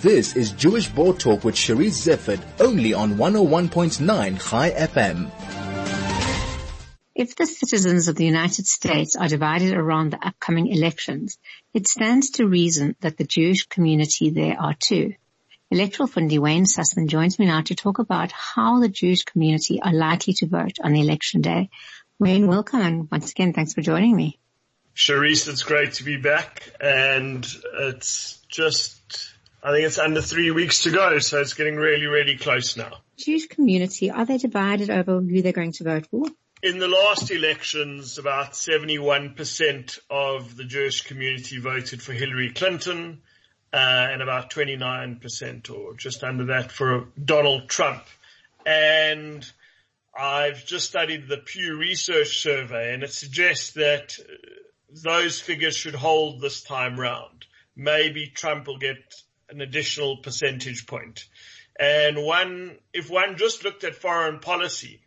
This is Jewish Board Talk with Charisse Zeifert, only on 101.9 Chai FM. If the citizens of the United States are divided around the upcoming elections, it stands to reason that the Jewish community there are too. Electoral Fundi Wayne Sussman joins me now to talk about how the Jewish community are likely to vote on election day. Wayne, welcome and once again, thanks for joining me. Cherise, it's great to be back and it's just, I think it's under three weeks to go, so it's getting really, really close now. Jewish community, are they divided over who they're going to vote for? In the last elections, about 71% of the Jewish community voted for Hillary Clinton, uh, and about 29% or just under that for Donald Trump. And I've just studied the Pew Research Survey and it suggests that uh, those figures should hold this time round. Maybe Trump will get an additional percentage point. And one, if one just looked at foreign policy,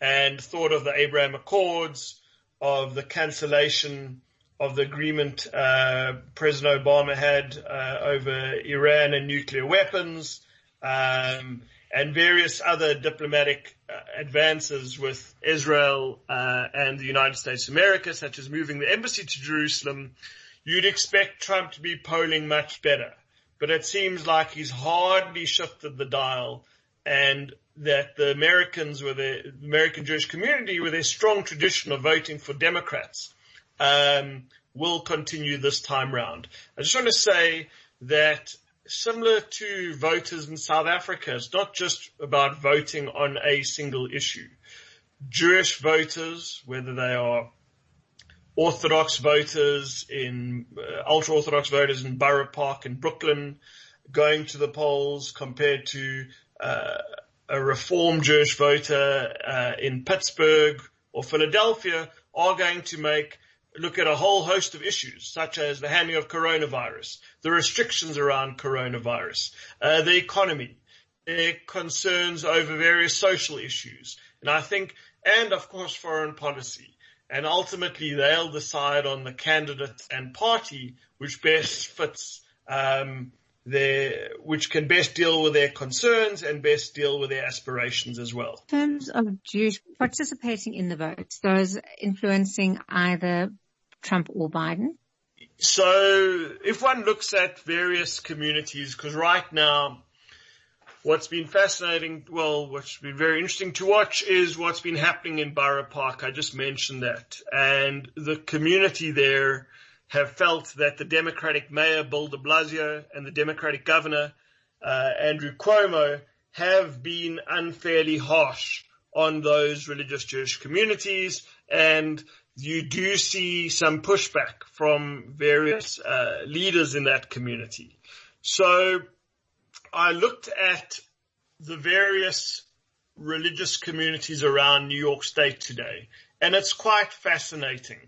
and thought of the Abraham Accords, of the cancellation of the agreement uh, President Obama had uh, over Iran and nuclear weapons, um, and various other diplomatic uh, advances with Israel uh, and the United States of America, such as moving the embassy to Jerusalem, you'd expect Trump to be polling much better. But it seems like he's hardly shifted the dial and that the Americans with the American Jewish community with a strong tradition of voting for Democrats, um, will continue this time round. I just want to say that similar to voters in South Africa, it's not just about voting on a single issue. Jewish voters, whether they are Orthodox voters in uh, ultra Orthodox voters in Borough Park in Brooklyn, going to the polls compared to uh, a reform Jewish voter uh, in Pittsburgh or Philadelphia are going to make look at a whole host of issues, such as the handling of coronavirus, the restrictions around coronavirus, uh, the economy, their concerns over various social issues, and I think, and of course, foreign policy. And ultimately, they'll decide on the candidate and party which best fits um, their, which can best deal with their concerns and best deal with their aspirations as well. In terms of Jews participating in the votes, those influencing either Trump or Biden? So if one looks at various communities, because right now, what's been fascinating, well, what's been very interesting to watch is what's been happening in Borough Park. I just mentioned that. And the community there have felt that the Democratic Mayor Bill de Blasio and the Democratic Governor uh, Andrew Cuomo have been unfairly harsh on those religious Jewish communities, and you do see some pushback from various uh, leaders in that community. So I looked at the various religious communities around New York State today, and it's quite fascinating.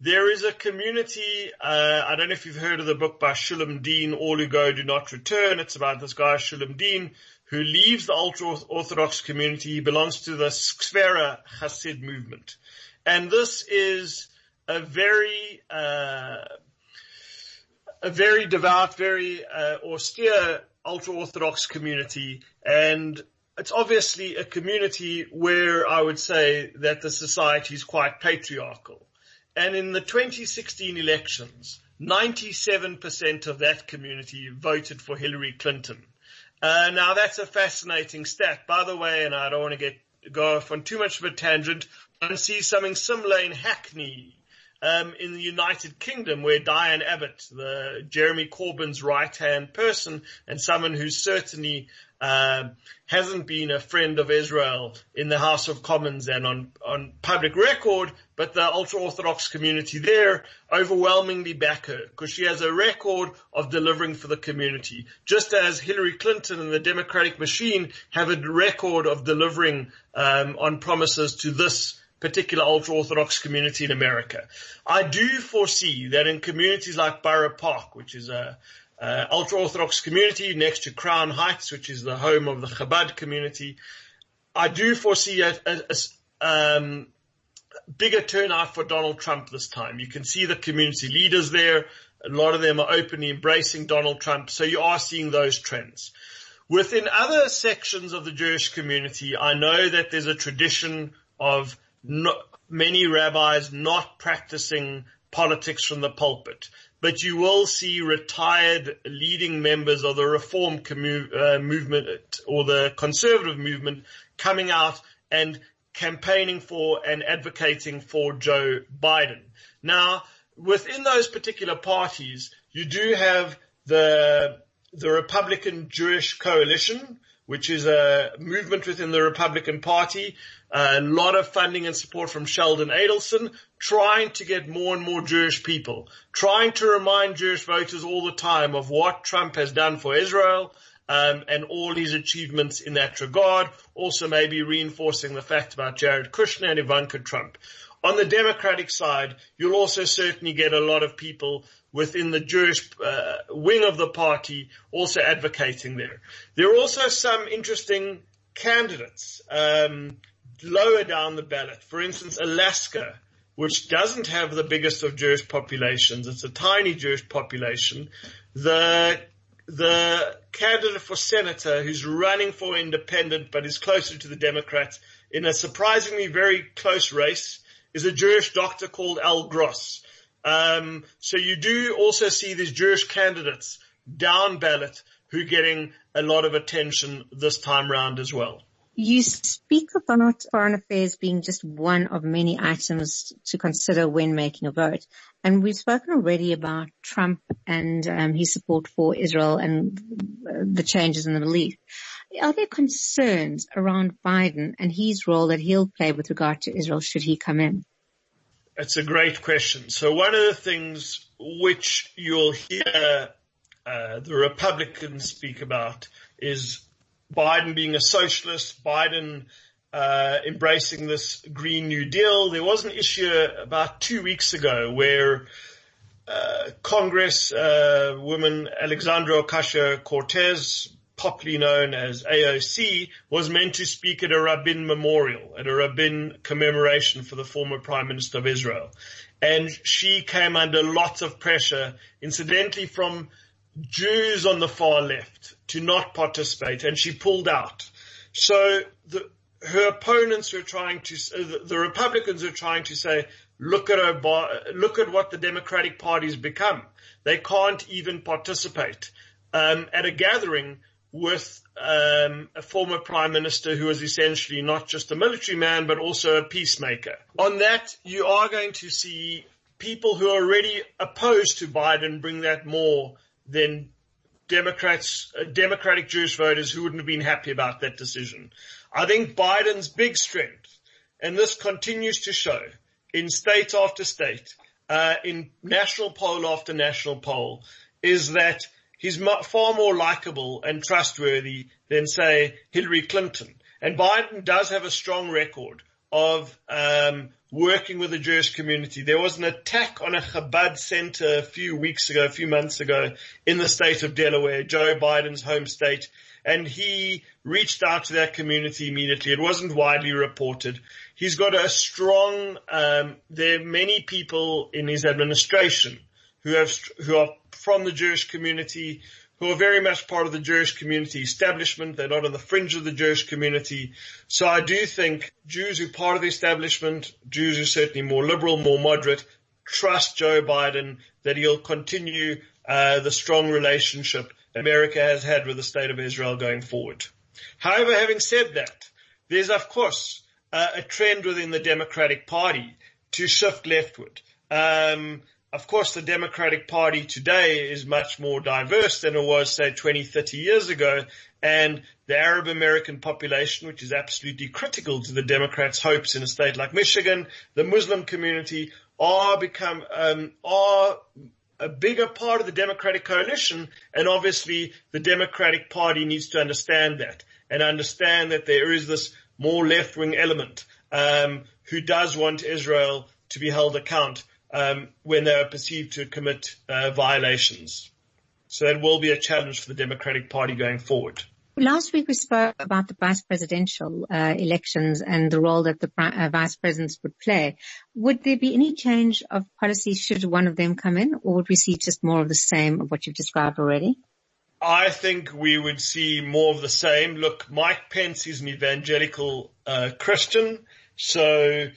There is a community, uh, I don't know if you've heard of the book by Shulem Deen, All Who Go Do Not Return. It's about this guy, Shulem Deen, who leaves the ultra-Orthodox community. He belongs to the Sfera Hasid movement. And this is a very, uh, a very devout, very uh, austere ultra-Orthodox community. And it's obviously a community where I would say that the society is quite patriarchal. And in the 2016 elections, 97% of that community voted for Hillary Clinton. Uh, now that's a fascinating stat, by the way, and I don't want to get go off on too much of a tangent. I see something similar in Hackney, um, in the United Kingdom, where Diane Abbott, the Jeremy Corbyn's right hand person, and someone who's certainly uh, hasn't been a friend of Israel in the House of Commons and on, on public record, but the ultra-Orthodox community there overwhelmingly back her because she has a record of delivering for the community. Just as Hillary Clinton and the Democratic machine have a record of delivering um, on promises to this particular ultra-Orthodox community in America. I do foresee that in communities like Borough Park, which is a, uh, ultra-Orthodox community next to Crown Heights, which is the home of the Chabad community. I do foresee a, a, a um, bigger turnout for Donald Trump this time. You can see the community leaders there. a lot of them are openly embracing Donald Trump. So you are seeing those trends. Within other sections of the Jewish community, I know that there's a tradition of not, many rabbis not practicing politics from the pulpit, but you will see retired leading members of the reform commu- uh, movement or the conservative movement coming out and campaigning for and advocating for Joe Biden. Now, within those particular parties, you do have the the Republican Jewish Coalition, which is a movement within the Republican Party, a lot of funding and support from Sheldon Adelson, trying to get more and more Jewish people, trying to remind Jewish voters all the time of what Trump has done for Israel, um, and all his achievements in that regard. Also maybe reinforcing the fact about Jared Kushner and Ivanka Trump. On the Democratic side, you'll also certainly get a lot of people within the Jewish uh, wing of the party also advocating there. There are also some interesting candidates um, lower down the ballot. For instance, Alaska, which doesn't have the biggest of Jewish populations. It's a tiny Jewish population. The the candidate for senator who's running for independent but is closer to the Democrats in a surprisingly very close race is a Jewish doctor called Al Gross. Um, so you do also see these Jewish candidates down ballot who are getting a lot of attention this time round as well. You speak about foreign affairs being just one of many items to consider when making a vote. And we've spoken already about Trump and um, his support for Israel and uh, the changes in the Middle East. Are there concerns around Biden and his role that he'll play with regard to Israel should he come in? It's a great question. So one of the things which you'll hear uh, the Republicans speak about is Biden being a socialist, Biden uh, embracing this Green New Deal. There was an issue about two weeks ago where uh, Congress uh, woman Alexandra Ocasio-Cortez, popularly known as AOC, was meant to speak at a Rabin memorial, at a Rabin commemoration for the former Prime Minister of Israel. And she came under lots of pressure, incidentally from Jews on the far left to not participate and she pulled out. So the, her opponents were trying to, the, the, Republicans are trying to say, look at Obama, look at what the Democratic Party's become. They can't even participate um, at a gathering with um, a former prime minister who was essentially not just a military man but also a peacemaker. On that, you are going to see people who are already opposed to Biden bring that more than Democrats, uh, Democratic Jewish voters who wouldn't have been happy about that decision. I think Biden's big strength, and this continues to show in state after state, uh, in national poll after national poll, is that he's far more likable and trustworthy than say Hillary Clinton. And Biden does have a strong record of um, working with the Jewish community. There was an attack on a Chabad center a few weeks ago, a few months ago in the state of Delaware, Joe Biden's home state, and he reached out to that community immediately. It wasn't widely reported. He's got a strong, um, there are many people in his administration who have, who are from the Jewish community, who are very much part of the Jewish community establishment. They're not on the fringe of the Jewish community. So I do think Jews who are part of the establishment, Jews who are certainly more liberal, more moderate, trust Joe Biden that he'll continue uh, the strong relationship America has had with the state of Israel going forward. However, having said that, there's of course uh, a trend within the Democratic Party to shift leftward. Um, of course, the Democratic Party today is much more diverse than it was, say, 20, 30 years ago. And the Arab American population, which is absolutely critical to the Democrats' hopes in a state like Michigan, the Muslim community are become, um, are a bigger part of the Democratic coalition. And obviously the Democratic Party needs to understand that and understand that there is this more left-wing element, um, who does want Israel to be held account um, when they are perceived to commit uh, violations. So that will be a challenge for the Democratic Party going forward. Last week we spoke about the vice presidential uh, elections and the role that the uh, vice presidents would play. Would there be any change of policy should one of them come in, or would we see just more of the same of what you've described already? I think we would see more of the same. Look, Mike Pence is an evangelical uh, Christian, so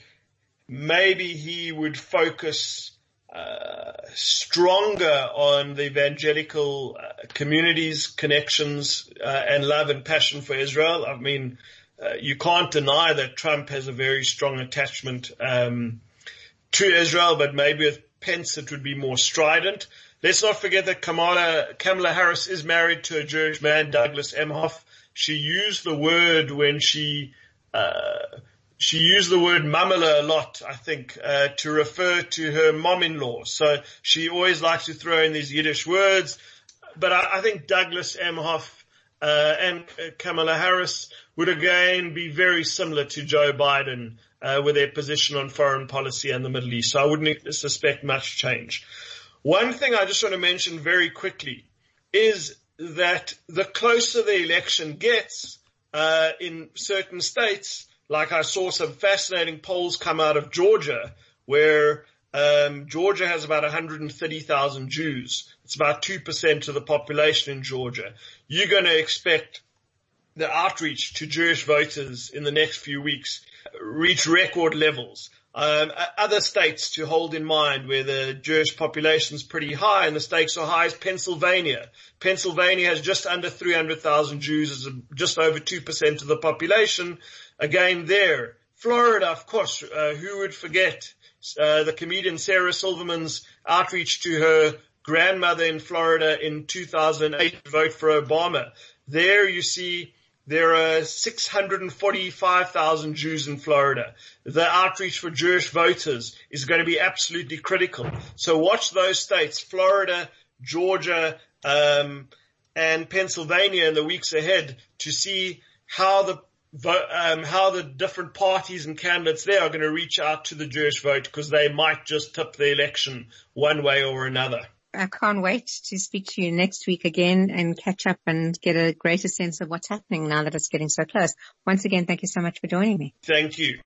maybe he would focus uh, stronger on the evangelical uh, community's connections uh, and love and passion for Israel. I mean, uh, you can't deny that Trump has a very strong attachment um, to Israel, but maybe with Pence it would be more strident. Let's not forget that Kamala, Kamala Harris is married to a Jewish man, Douglas Emhoff. She used the word when she, uh, she used the word mamala a lot, I think, uh, to refer to her mom-in-law. So she always likes to throw in these Yiddish words. But I, I think Douglas Emhoff, uh, and Kamala Harris would again be very similar to Joe Biden, uh, with their position on foreign policy and the Middle East. So I wouldn't suspect much change. One thing I just want to mention very quickly is that the closer the election gets uh, in certain states, like I saw some fascinating polls come out of Georgia, where um, Georgia has about 130,000 Jews. It's about 2% of the population in Georgia. You're going to expect the outreach to Jewish voters in the next few weeks reach record levels. Um, other states to hold in mind where the Jewish population is pretty high and the stakes are high is Pennsylvania. Pennsylvania has just under 300,000 Jews, just over 2% of the population. Again there. Florida, of course, uh, who would forget uh, the comedian Sarah Silverman's outreach to her grandmother in Florida in 2008 to vote for Obama. There you see there are 645,000 Jews in Florida. The outreach for Jewish voters is going to be absolutely critical. So watch those states, Florida, Georgia, um, and Pennsylvania in the weeks ahead to see how the um, how the different parties and candidates there are going to reach out to the Jewish vote because they might just tip the election one way or another. I can't wait to speak to you next week again and catch up and get a greater sense of what's happening now that it's getting so close. Once again, thank you so much for joining me. Thank you.